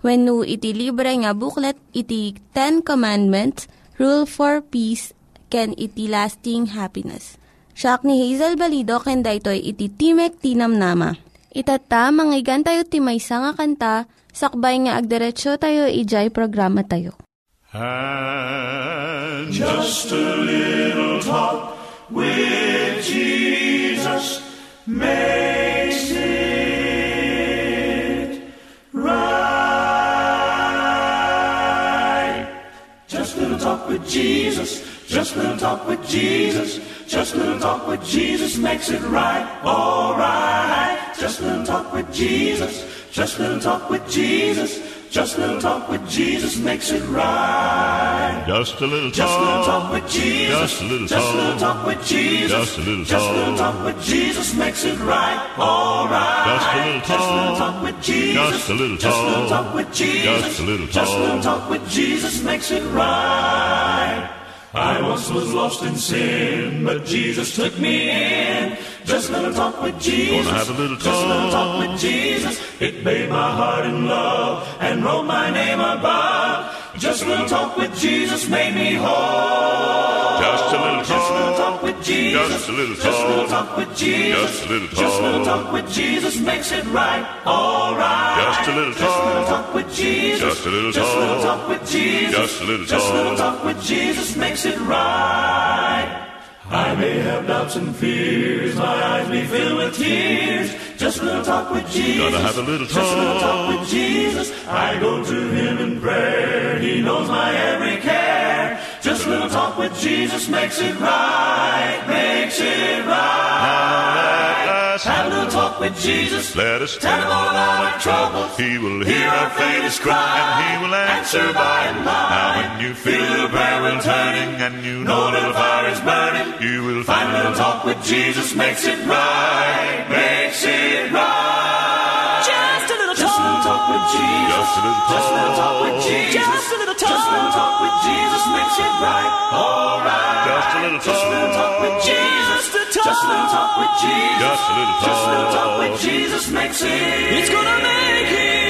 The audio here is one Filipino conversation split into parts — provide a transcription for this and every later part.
When no iti libre nga booklet, iti Ten Commandments, Rule for Peace, can iti lasting happiness. Siya ni Hazel Balido, ken daytoy iti Timek Tinam Nama. Itata, manggigan tayo timaysa nga kanta, sakbay nga agderetsyo tayo, ijay programa tayo. And just a little talk with Jesus makes Jesus. Just a little talk with Jesus. Just a little talk with Jesus makes it right. All right. Just a little talk with Jesus. Just a little talk with Jesus. Just a little talk with Jesus makes it right. Just a little Just a little talk. talk with Jesus. Just a little Just a little talk. talk with Jesus. Just a little Just a little talk. talk with Jesus makes it right. All right. Just a little Just little talk. talk with Jesus. Just a little Just little talk. talk with Jesus. Just a little Just little talk. talk with Jesus makes it right. I once was lost in sin, but Jesus took me in. Just a little talk with Jesus. Gonna have a little Just a little talk talk. with Jesus. It made my heart in love and wrote my name above. Just a little talk with Jesus made me whole. Just a little Just a little talk talk. with Jesus. Just a little Just a little talk. talk with Jesus. Just a little Just a little talk. talk with Jesus makes it right. All right. Just a little Just a little talk. talk with Jesus. Just a little Just a little talk. talk with Jesus. Just a little Just a little talk. talk with Jesus makes it right. I may have doubts and fears, my eyes may fill with tears. Just a little talk with Jesus. Gotta have a little talk. Just a little talk talk. with Jesus. I go to Him in prayer. He knows my every care. Just a little talk with Jesus makes it right. Makes it right. Let us Have a little talk with Jesus. Let us Tell him all about our troubles. He will Hear hear our our faintest cry, and He will answer by and by. Now, when you feel the prayer wheel turning, and you know a little fire is burning, you will Find a little talk with Jesus makes it right. Makes it right. Just a little Just a little talk with Jesus. Just a little Just a little talk with. Jesus. Just a little Just a little talk with talk. Jesus makes it right. All right. Just a little Just a little talk with talk. Jesus. Just a little talk with Jesus. Just a little Just a little talk with talk. Jesus makes it. It's gonna make it.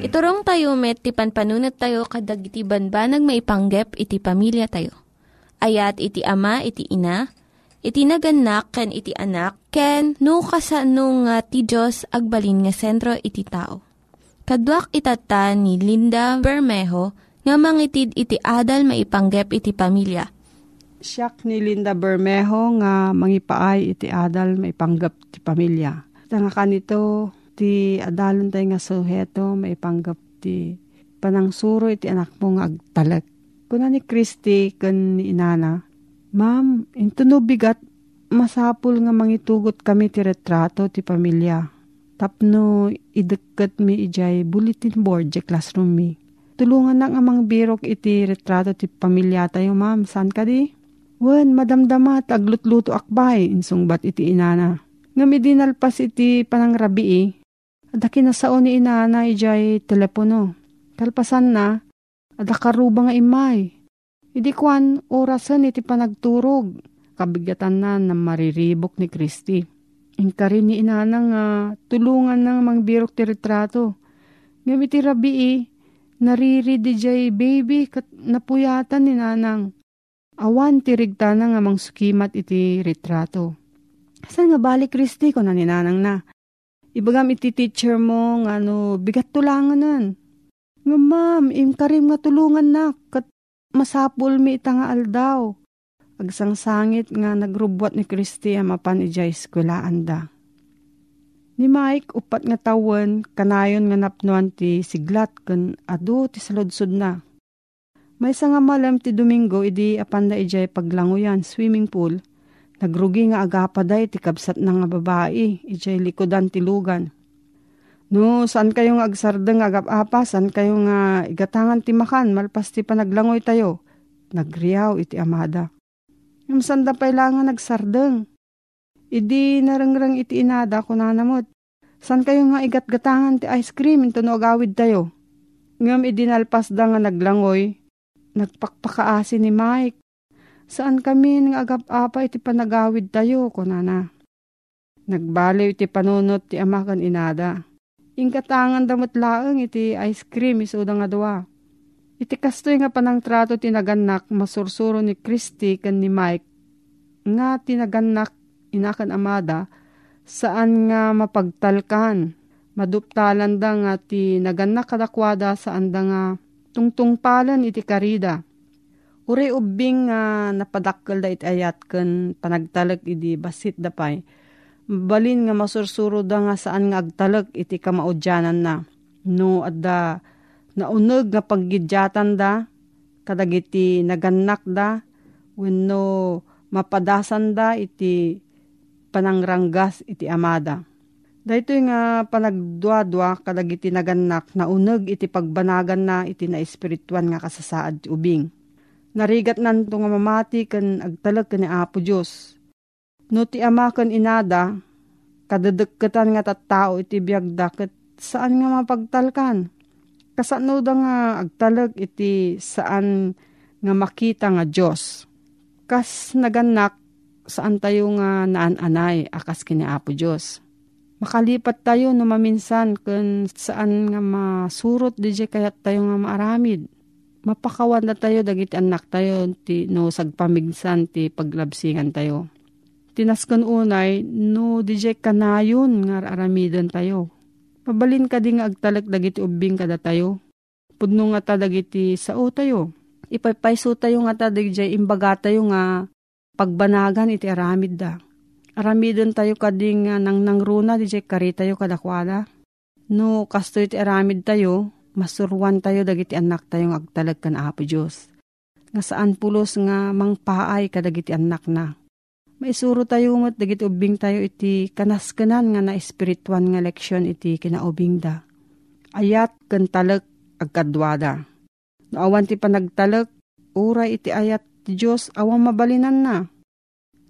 Iturong tayo met, ti panpanunat tayo kadag iti banbanag maipanggep iti pamilya tayo. Ayat iti ama, iti ina, iti naganak, ken iti anak, ken no kasano nga ti Diyos agbalin nga sentro iti tao. Kaduak itata ni Linda Bermejo nga mangitid iti adal maipanggep iti pamilya. Siyak ni Linda Bermejo nga mangipaay iti adal maipanggap ti pamilya. nga kanito ti adalon tayo nga suheto maipanggap ti panangsuro iti anak mo nga agtalek. Kuna ni Christy kan ni inana, Ma'am, into no bigat masapul nga mangitugot kami ti retrato ti pamilya. Tapno ideket mi ijay bulletin board di classroom mi. Tulungan na nga mang birok iti retrato ti pamilya tayo ma'am. San ka di? Wen, madamdamat aglutluto akbay insungbat iti inana. Nga midinalpas iti panangrabi eh. Adaki na sao ni inana ijay telepono. Kalpasan na, adakaruba nga imay. Idi kwan orasan iti panagturog kabigatan na na mariribok ni Kristi. Ingka rin ni inana nga tulungan ng mangbirok ti retrato. Ngam iti rabi eh, nariri jay baby kat napuyatan ni nanang. Awan ti rigtana nga mangsukimat iti retrato. Saan nga balik Kristi ko na ni nanang na? Ibagam iti teacher mo nga no, bigat tulangan nan. Nga ma'am, imkarim nga tulungan na kat masapul mi ita nga aldaw Agsang sangit nga nagrubwat ni Kristi mapan ijay eskulaan da. Ni Mike, upat nga tawen, kanayon nga napnuan ti siglat kan adu ti saludsod na. May nga malam ti Domingo, idi apanda ijay paglanguyan, swimming pool. Nagrugi nga agapaday ti kabsat na nga babae, ijay likodan ti lugan. No, saan kayo nga agsardeng agap-apa, saan kayo nga igatangan ti makan, malpas ti panaglangoy tayo. Nagriyaw iti amada. Yung sanda pailangan nagsardeng. Idi narangrang iti inada ko nanamot. San kayo nga igat-gatangan ti ice cream into no agawid tayo. Ngam idinalpas da nga naglangoy. Nagpakpakaasi ni Mike. Saan kami nga agap-apa iti panagawid tayo ko nana. Nagbaliw iti panunot ti amakan inada. Ingkatangan damot laeng iti ice cream isuda nga duwa. Iti kastoy nga panangtrato tinaganak masursuro ni Christy kan ni Mike nga tinaganak inakan amada saan nga mapagtalkan maduptalan da nga ti naganak kadakwada saan da nga tungtungpalan iti karida. Uri ubing nga napadakkel da iti ayat ken panagtalag iti basit da pay. Balin nga masursuro da nga saan nga agtalag iti kamaudyanan na. No adda Naunog nga paggidyatan da, kadagiti naganak da, wenno mapadasan da iti panangranggas iti amada. Dahito nga panagdwa-dwa kadagiti naganak na uneg iti pagbanagan na iti na espirituan nga kasasaad ubing. Narigat nanto nga mamati ken agtalag ken ni Apo Dios. No ti ama ken inada kadedekketan nga tattao iti biagda ket saan nga mapagtalkan kasano da nga agtalag iti saan nga makita nga Diyos. Kas naganak saan tayo nga naan-anay akas kini Apo Diyos. Makalipat tayo no maminsan kun saan nga masurot di kayat tayo nga maaramid. Mapakawan na tayo dagiti anak tayo ti no sagpamigsan ti paglabsingan tayo. Tinaskon unay no di kanayon nga aramidan tayo Mabalin ka di nga agtalak dagiti ubing kada tayo. Pudno nga ta dagiti sao tayo. Ipaypayso tayo nga ta dagiti imbaga tayo nga pagbanagan iti aramid da. Aramidon tayo kading nga nang nangruna di kari tayo kadakwada. No kasto iti aramid tayo, masurwan tayo dagiti anak tayo nga agtalag kan Apo Diyos. Nga saan pulos nga mangpaay kadagiti anak na Maisuro tayo mat dagiti ubing tayo iti kanaskanan nga na espirituan nga leksyon iti kinaubing da. Ayat ken talek agkadwada. No awan ti panagtalek, uray iti ayat ti Diyos awang mabalinan na.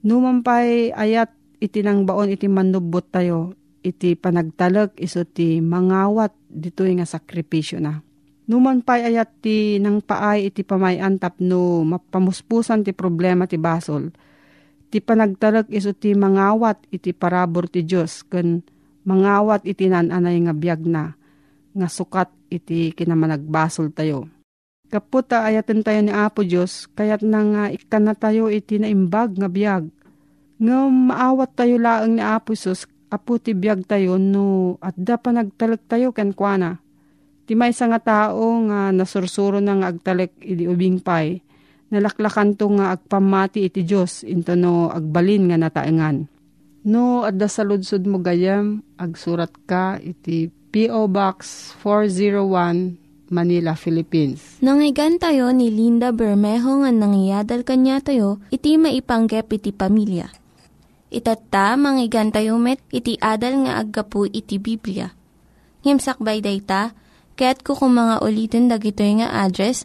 Numampay ayat iti nang baon iti manubot tayo, iti panagtalek iso ti mangawat dito nga sakripisyo na. Numan pa'y ayat ti nang paay iti pamayan tapno mapamuspusan ti problema ti basol Ti panagtalag iso ti mangawat iti parabor ti Diyos ken mangawat iti nananay nga biyag na nga sukat iti kinamanagbasol tayo. Kaputa ayaten tayo ni Apo Diyos kayat na nga ikan na tayo iti naimbag nga biyag. Nga maawat tayo laang ni Apo Sus apo ti biyag tayo no at da pa nagtalag tayo ken kuana. Ti may nga tao nga nasursuro na nga agtalag ubing pay nalaklakan to nga agpamati iti Diyos into no agbalin nga nataengan. No, adda sa ludsud mo gayam, agsurat ka iti P.O. Box 401, Manila, Philippines. Nangyigan tayo ni Linda Bermejo nga nangyadal kanya tayo, iti maipanggep iti pamilya. Itatta, manggigan tayo met, iti adal nga aggapu iti Biblia. Ngimsakbay dayta, kaya't kukum mga ulitin dagito nga address,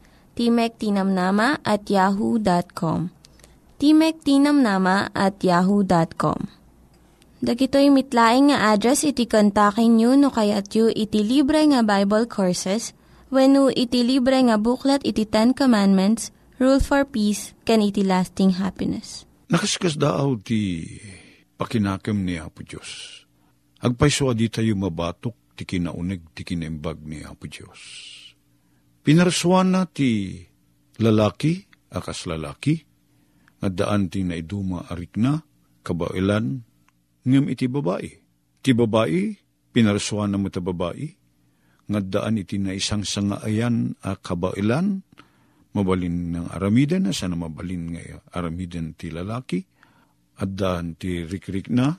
Timek Tinamnama at yahoo.com. Timek Tinamnama at yahoo.com. Dagitoy mitlaing nga address iti kontakin nyo no kayat yu iti libre nga Bible Courses when no iti libre nga buklat iti Ten Commandments, Rule for Peace, can iti lasting happiness. Nakaskas daaw ti pakinakam ni Apo Diyos. Agpaiso adi tayo mabatok ti kinaimbag ni Apo Diyos. Pinaraswan na ti lalaki, akas lalaki, nga daan ti naiduma arik na, kabailan, ngem iti babae. Ti babae, pinaraswan na mo ta babae, nga daan iti na isang sangaayan a kabailan, mabalin ng aramiden na sana mabalin nga aramiden ti lalaki, at daan ti rikrik na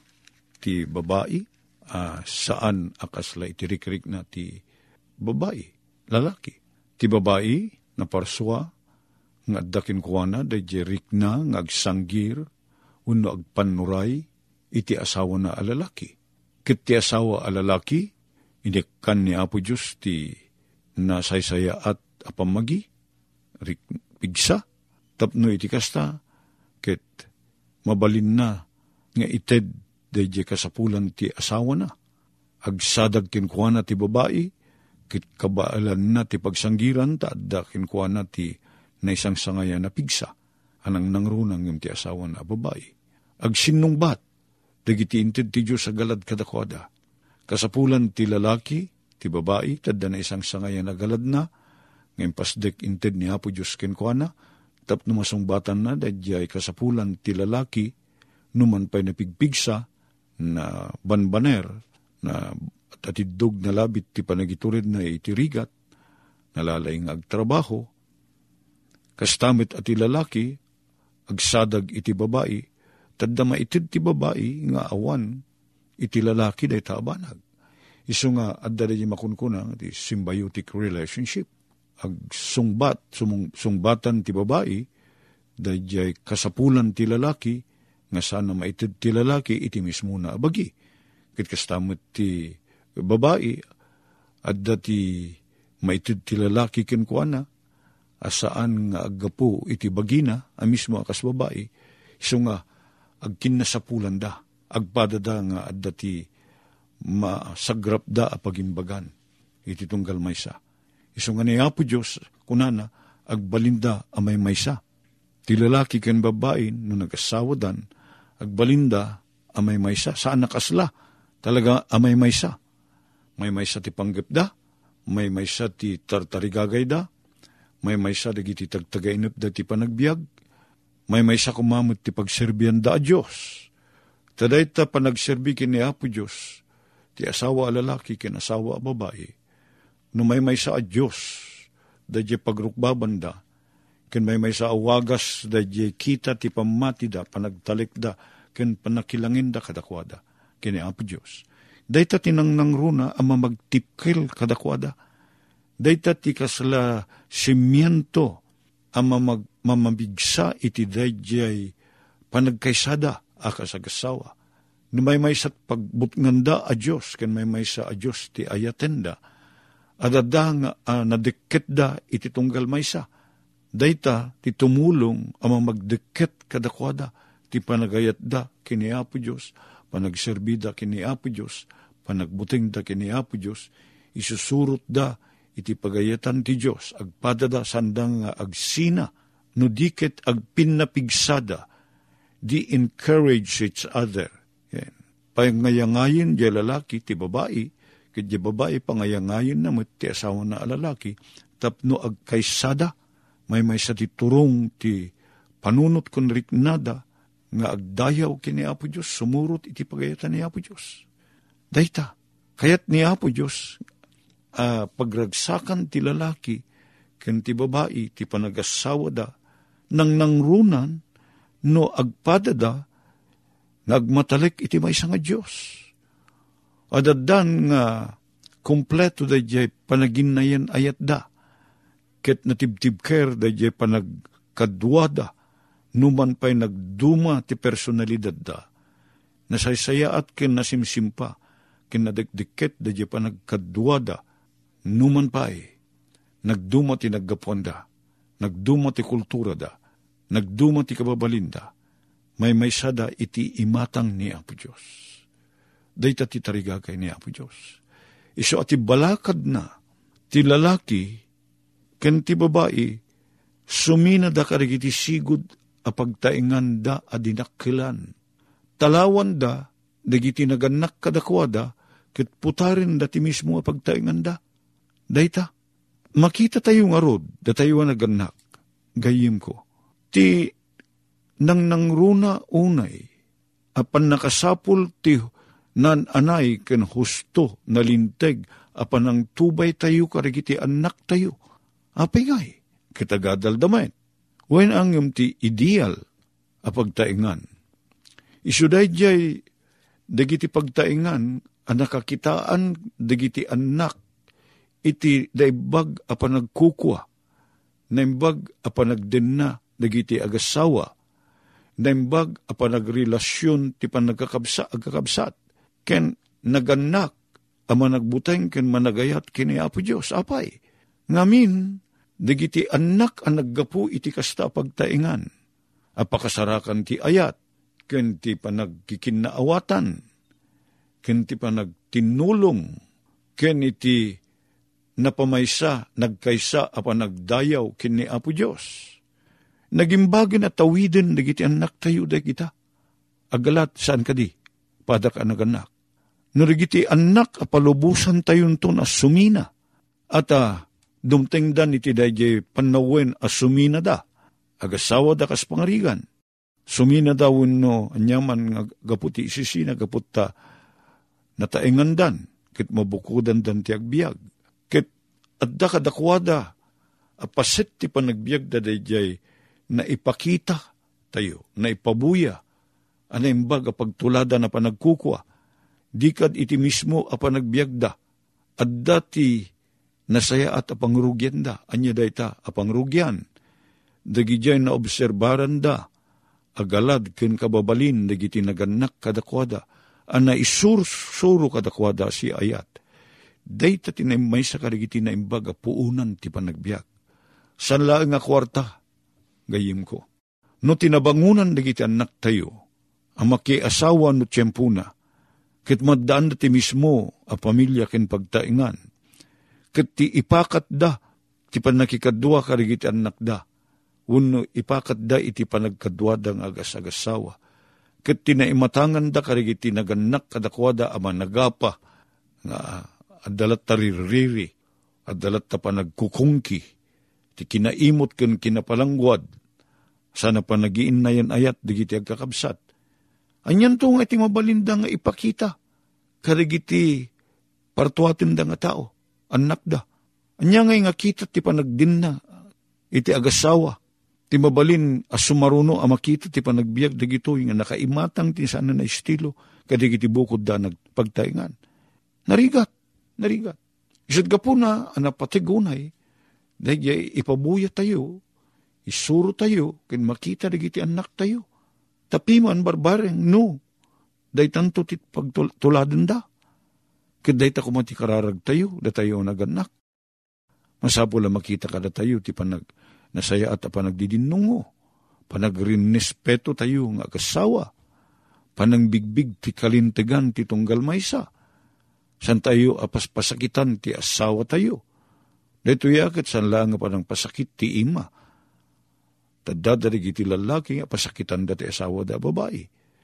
ti babae, a saan akasla iti rikrik na ti babae, lalaki. Ti babae, na parswa, nga dakin kuwana, da jerik na, nga agsanggir, uno agpanuray, iti asawa na alalaki. Kit ti asawa alalaki, inikkan ni Apo Diyos ti nasaysaya at apamagi, rik, pigsa, tapno iti kasta, kit mabalin na nga ited deje kasapulan ti asawa na. Agsadag kinkwana ti babae, kit kabaalan na ti pagsanggiran, taadda kinkwana ti na isang sangaya na pigsa, anang nangrunang yung ti asawa na babae. Agsinong bat, dagiti inted ti Diyos sa galad kadakwada. Kasapulan ti lalaki, ti babae, tadda na isang sangaya na galad na, ngayon pasdek inted ni Apo Diyos kenkwana, tap numasungbatan na, dadyay kasapulan ti lalaki, numan pa'y napigpigsa, na banbaner, na atidog na labit ti panagiturid na itirigat, nalalay nga agtrabaho, kastamit at lalaki, agsadag iti babae, tadda maitid ti babae nga awan iti lalaki day taabanag. Iso nga adda day makunkunang ti symbiotic relationship. Ag sungbat, sumung, sungbatan ti babae, day kasapulan ti lalaki, nga sana maitid ti lalaki iti mismo na abagi. Kit kastamot ti babae, adda ti maitid ti kenkwana, asaan nga aggapo iti bagina, a mismo akas babae, iso nga agkinnasapulan da, agpadada nga adda ti masagrap da a pagimbagan, iti tunggal maysa. Iso nga ni Apo Diyos, kunana, agbalinda amay maysa. Ti lalaki ken babae, no nagasawa dan, agbalinda amay maysa. Saan nakasla? Talaga amay maysa. May maysa ti panggapda, may maysa ti tartarigagay da, may maysa dagiti tagtagainap da ti panagbiag, may maysa kumamot ti pagserbian da a Diyos. Taday ta panagserbi kini Apo Diyos, ti asawa a lalaki ken asawa a babae, no may maysa a Diyos, dadya pagrukbaban da, ken may maysa a wagas dadya kita ti pamati da, panagtalik da, ken panakilangin da kadakwada, kini Apo Diyos. Dayta tinangnang runa ang mamagtipkil kadakwada. Dayta ti kasla simiento ang mamag, mamabigsa iti dayjay panagkaysada akas agasawa. No may sat pagbutnganda a Diyos, ken may may sa a Diyos ti ayatenda, adada nga uh, nadikit da iti tunggal maysa. Dayta ti tumulong ang magdikit kadakwada, ti panagayat da kini Apo Diyos, panagserbida kini Apo Diyos, panagbuting da kini Apo Diyos, isusurot da iti pagayatan ti Diyos, agpadada sandang nga agsina, no diket ag pinapigsada, di encourage each other. Yan. pangayangayin di lalaki ti babae, ket di babae pangayangayin na ti asawa na lalaki, tapno ag kaysada, may may sa ti turong ti panunot kon riknada, nga agdayaw kini Apo Diyos, sumurot iti pagayatan ni Apo Diyos. Dayta, kayat ni Apo Diyos, uh, pagragsakan ti lalaki, ken ti babae, ti panagasawa da, nang nangrunan, no agpadada, nagmatalik iti may nga Diyos. Adadan nga kompleto da jay panaginayan ayat da, ket natibtib ker da jay panagkadwada, numan pa'y nagduma ti personalidad da, nasaysaya at ken nasimsimpa, ken nadikdiket da di pa nagkadwada, numan pa'y nagduma ti naggaponda, nagduma ti kultura da, nagduma ti kababalinda, may may sada iti imatang ni Apo Diyos. Dayta ti tarigagay ni Apo Diyos. Iso ati balakad na, ti lalaki, ken ti babae, sumina da karigiti sigud a pagtaingan da adinakkilan. Talawan da, dagiti naganak kadakwada, ket putarin da ti mismo a pagtaingan da. Dayta, makita tayo nga rod, da tayo naganak, gayim ko. Ti nang nangruna unay, apan nakasapul ti nan anay ken husto nalinteg, apan ang tubay tayo karigiti anak tayo. Apay ngay, kitagadal damay Wen ang yung ti ideal a pagtaingan. Isuday jay dagiti pagtaingan nakakitaan dagiti anak iti daibag a panagkukwa, naimbag a panagdenna dagiti agasawa, naimbag a panagrelasyon ti panagkakabsa agkakabsat, ken naganak a managbuteng ken managayat kini Apo Diyos, apay. Ngamin, Dagiti anak ang naggapu iti kasta pagtaingan. Apakasarakan ti ayat, ken ti panagkikinaawatan, ken ti panagtinulong, ken iti napamaysa, nagkaysa, apa nagdayaw, ken ni Apo Diyos. Nagimbagi na tawiden, dagiti anak tayo da kita. Agalat, saan ka di? Padak anak-anak. Narigiti anak, apalubusan tayon to na sumina. At uh, dumtengdan iti dayjay panawen a sumina da, agasawa da kas pangarigan. Sumina da no anyaman nga gaputi isisina gaputta nataengan dan, kit mabukudan dan ti agbiag. Kit adda kadakwada, apasit ti panagbiag da dayjay na ipakita tayo, na ipabuya, anaimbag a pagtulada na panagkukwa, dikad iti mismo a panagbiagda, adda ti nasaya at apangrugyan da, anya da ita apangrugyan. Dagijay na obserbaran da, agalad ken kababalin dagiti naganak kadakwada, ana isursuro kadakwada si ayat. Dayta tinaymay sa karigiti na imbaga puunan ti panagbiyak. San nga kwarta, gayim ko. No tinabangunan dagiti anak tayo, ang asawa no tiyempuna, kit maddaan ti mismo a pamilya ken pagtaingan, ket ti ipakat da, ti panakikadwa karigiti anak da, uno ipakat da iti panagkadwa dang agas-agasawa, ket tinaimatangan da karigiti naganak kadakwada ama nagapa, nga adalat taririri, adalat ta panagkukungki, ti kinaimot ken kinapalangwad, sana pa nagiin na yan ayat, digiti agkakabsat. Anyan to nga iti mabalinda nga ipakita, karigiti partuatin da nga tao anak da. Anya ngay nga kita ti panagdin na, iti agasawa, ti mabalin asumaruno a makita ti panagbiag dagito nga nakaimatang ti sana na estilo, kadig iti bukod da nagpagtaingan. Narigat, narigat. Isad ka po na, anapatigunay, dahil ipabuya tayo, isuro tayo, kin makita dagiti anak tayo. Tapiman barbareng, no. Dahil tanto tit pagtuladan da. Kaday ta kumati kararag tayo, da tayo naganak. Masapo lang makita ka da tayo, ti panag nasaya at panagdidinungo. Panagrinespeto tayo nga kasawa. Panang bigbig ti kalintegan ti tunggal maysa. San tayo apas pasakitan ti asawa tayo. Dito yakit san lang pa ng pasakit ti ima. Tadadarig iti lalaki nga pasakitan da ti asawa da babae.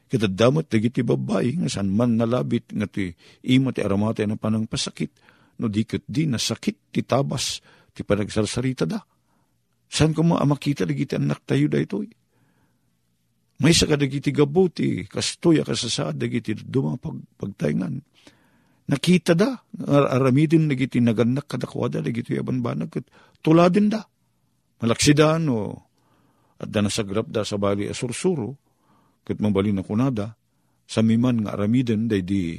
Kita damot dagiti babae nga san man nalabit nga ti ima ti aramate na panang pasakit no dikit di nasakit ti tabas ti panagsarsarita da. San ko mo makita dagiti anak tayo da ito? May sa kadagiti gabuti, kastoya kasasaad dagiti duma pag, pagtaingan. Nakita da, aramidin dagiti naganak kadakwada dagiti abanbanag, tuladin da. Malaksidan o at da nasagrap da sa bali asursuro, kat mabalin na kunada, sa miman nga aramiden day di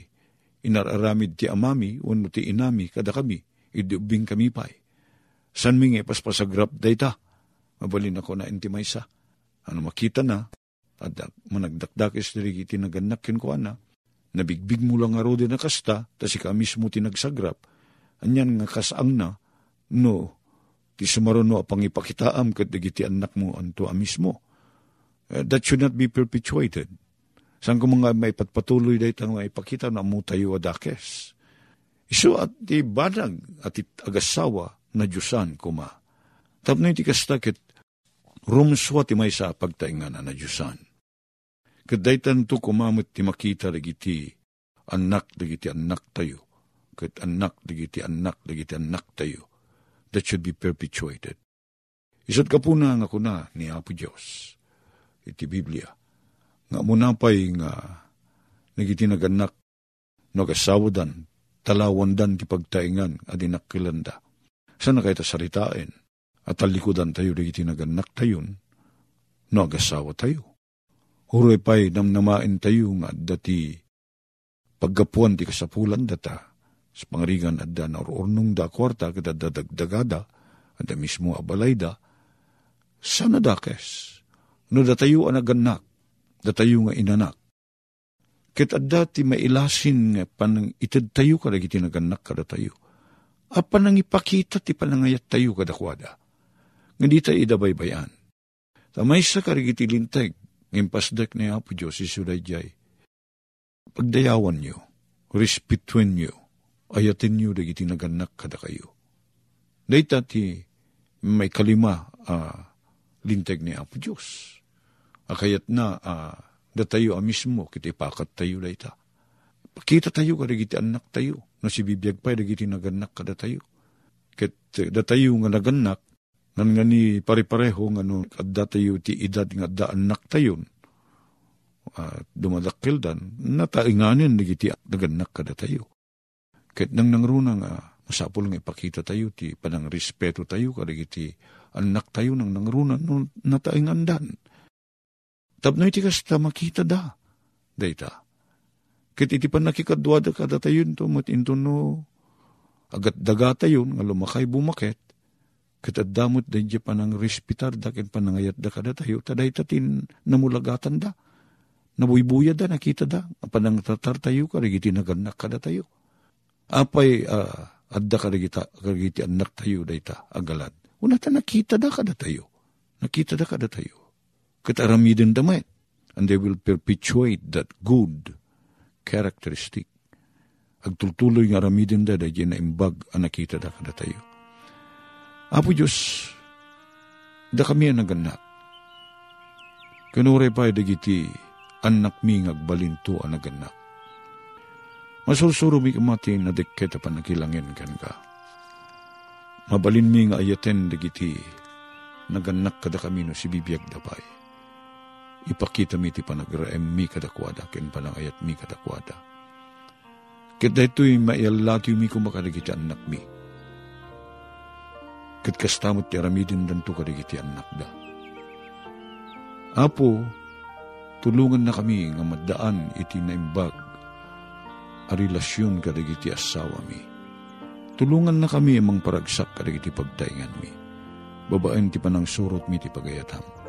inararamid ti amami, wano ti inami, kada kami, idubing kami pa'y. San mingi paspasagrap day ta, mabalin ako na intimay. Ano makita na, at managdakdakis diri iti naganak kin ko na, nabigbig mo lang aro din na kasta, ta si ka mismo tinagsagrap, anyan nga kasang na, no, ti sumaruno apang ipakitaam kat dagiti anak mo anto mismo Uh, that should not be perpetuated. Saan ko mga may patpatuloy dahi tang ipakita na mo tayo adakes. Iso at di banag at agasawa na Diyosan kuma. Tapno iti kastakit rumswa ti may sa pagtaingan na Diyosan. Kadaytan to kumamot ti makita dagiti anak dagiti anak tayo. Kat anak dagiti anak dagiti anak tayo. That should be perpetuated. Isot ka po na nga kuna ni Apo Diyos iti Biblia. Nga munapay nga nagitinaganak no kasawadan, talawandan ti pagtaingan adinak Sana kayo saritain at talikudan tayo di itinaganak tayon no agasawa tayo. Huroy pa'y namnamain tayo nga dati paggapuan ti kasapulan data sa pangarigan at da na ornong da kwarta kada dadagdagada at da mismo abalayda sana dakes no datayo anaganak, datayo nga inanak. Ket adda ti mailasin nga panang itad tayo kada iti naganak kada tayo. A panang ipakita ti panangayat tayo kada kwada. Nga di tayo idabaybayan. Tamay sa karigiti linteg, ngayon pasdak na Apo Diyos, isuday jay. Pagdayawan nyo, respetuin nyo, ayatin nyo dagiti naganak kada kayo. Dayta ti may kalima uh, linteg ni Apo Diyos akayat na uh, datayo a mismo kiti pakat tayo da ita. Pakita tayo kadagiti anak tayo, no si bibiyag pa dagiti naganak kada tayo. Ket datayo nga naganak, nan nga ni pare-pareho nga no, adda tayo ti edad nga da anak tayo, uh, dumadakil dan, natainganin dagiti naganak kada tayo. Ket nang nangruna nga, masapol nga ipakita tayo ti panang respeto tayo kadagiti anak tayo nang nangruna no nataingandan Tapno iti kasta makita da. Dayta. Kit iti pan nakikadwa da kada tayon to mat into no agat daga tayon nga lumakay bumaket. Kit damot da di panang respitar da ken panangayat da kada tayo taday tatin namulagatan da. Nabuybuya da nakita da. Panang tatar tayo karigiti naganak kada tayo. Apay uh, adda karigita karigiti anak tayo dayta agalad. Una ta nakita da kada tayo. Nakita da kada tayo kataramiden damit. And they will perpetuate that good characteristic. Agtultuloy nga aramiden da, da na imbag ang nakita da kada tayo. Apo Diyos, da kami ang naganak. Kanure pa dagiti anak mi ngagbalinto ang naganak. Masulsuro mi kamati na deketa pa nakilangin kan ka. Mabalin mi nga ayaten dagiti naganak kada kami no si bibiyag dapay ipakita mi ti panagraem mi kadakwada, ken panangayat mi kadakwada. Ket daytoy maialati mi kumakadagiti anak mi. Ket kastamot ti aramidin danto kadagiti anak da. Apo, tulungan na kami nga maddaan iti naimbag a relasyon kadagiti asawa mi. Tulungan na kami amang paragsak kadagiti pagtaingan mi. Babaen ti panang surot mi ti pagayatam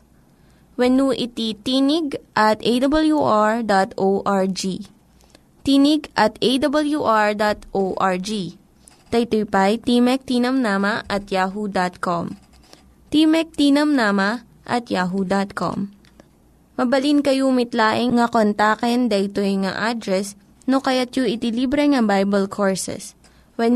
wenno iti tinig at awr.org. tinig at awr.org. Daytoy pa'y Timek Tinamnama at yahoo.com. Timek Tinamnama at yahoo.com. Mabalin kayo mitlaing nga kontaken daytoy nga address no kayat yu iti libre nga Bible Courses. When